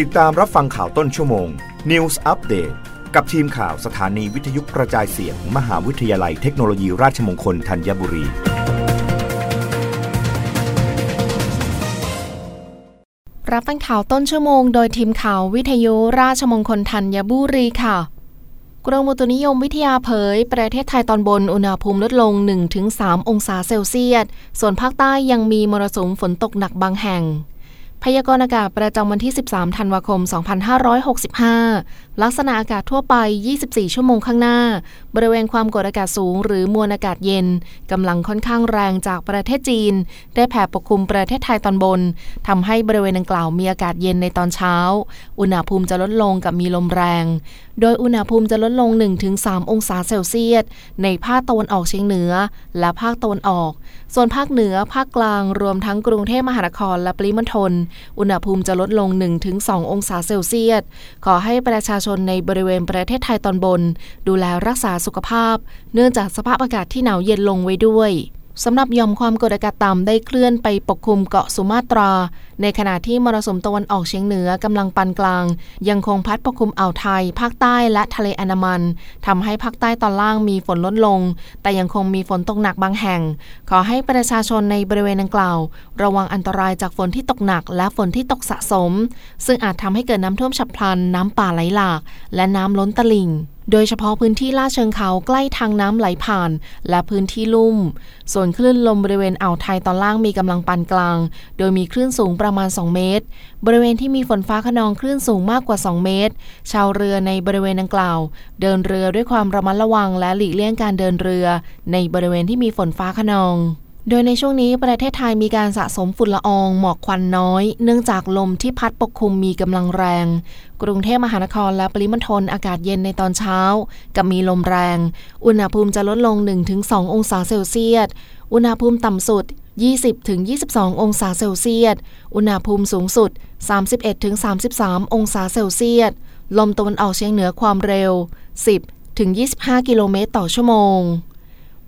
ติดตามรับฟังข่าวต้นชั่วโมง News Update กับทีมข่าวสถานีวิทยุกระจายเสียงมมหาวิทยาลัยเทคโนโลยีราชมงคลธัญบุรี รับฟังข่าวต้นชั่วโมงโดยทีมข่าววิทยุราชมงคลธัญบุรีค่ะกรมอุตุนิยมวิทยาเผย ประเทศไทยตอนบนอุณหภูมิลดลง 1-3 องศาเซลเซียส ส่วนภาคใต้ยังมีมรสุมฝนตกหนักบางแห่ง พยากรณ์อากาศประจำวันที่ 13 ธันวาคม 2565 ลักษณะอากาศทั่วไป 24 ชั่วโมงข้างหน้า บริเวณความกดอากาศสูง หรือมวลอากาศเย็นกำลังค่อนข้างแรงจากประเทศจีน ได้แผ่ปกคลุมประเทศไทยตอนบนทำให้บริเวณดังกล่าวมีอากาศเย็นในตอนเช้า อุณหภูมิจะลดลงกับมีลมแรง โดยอุณหภูมิจะลดลง 1-3 องศาเซลเซียส ในภาคตะวันออกเฉียงเหนือ และภาคตะวันออก ส่วนภาคเหนือ ภาคกลาง รวมทั้งกรุงเทพมหานครและปริมณฑลอุณหภูมิจะลดลง 1-2 องศาเซลเซียส ขอให้ประชาชนในบริเวณประเทศไทยตอนบน ดูแลรักษาสุขภาพ เนื่องจากสภาพอากาศที่หนาวเย็นลงไว้ด้วย สำหรับยอมความกดอากาศต่ำได้เคลื่อนไปปกคลุมเกาะสุมาตรา ในขณะที่มรสุมตะวันออกเฉียงเหนือกำลังปานกลาง ยังคงพัดปกคลุมอ่าวไทย ภาคใต้และทะเลอันดามันทำให้ภาคใต้ตอนล่างมีฝนลดลง แต่ยังคงมีฝนตกหนักบางแห่ง ขอให้ประชาชนในบริเวณดังกล่าว ระวังอันตรายจากฝนที่ตกหนักและฝนที่ตกสะสม ซึ่งอาจทำให้เกิดน้ำท่วมฉับพลัน น้ำป่าไหลหลาก และน้ำล้นตลิ่ง โดยเฉพาะพื้นที่ลาดเชิงเขาใกล้ทางน้ำไหลผ่าน และพื้นที่ลุ่ม ส่วนคลื่นลมบริเวณอ่าวไทยตอนล่างมีกำลังปานกลาง โดยมีคลื่นสูงประมาณ 2 เมตร บริเวณที่มีฝนฟ้าขนองคลื่นสูงมากกว่า 2 เมตร ชาวเรือในบริเวณดังกล่าว เดินเรือด้วยความระมัดระวังและหลีกเลี่ยงการเดินเรือ ในบริเวณที่มีฝนฟ้าขนอง โดยในช่วงนี้ประเทศไทยมีการสะสมฝุ่นละอองหมอกควันน้อย เนื่องจากลมที่พัดปกคลุมมีกำลังแรง กรุงเทพมหานครและปริมณฑลอากาศเย็นในตอนเช้า กับมีลมแรง อุณหภูมิจะลดลง 1-2 องศาเซลเซียส อุณหภูมิต่ำสุด 20-22 องศาเซลเซียส อุณหภูมิสูงสุด 31-33 องศาเซลเซียส ลมตะวันออกเฉียงเหนือความเร็ว 10-25 กิโลเมตรต่อชั่วโมง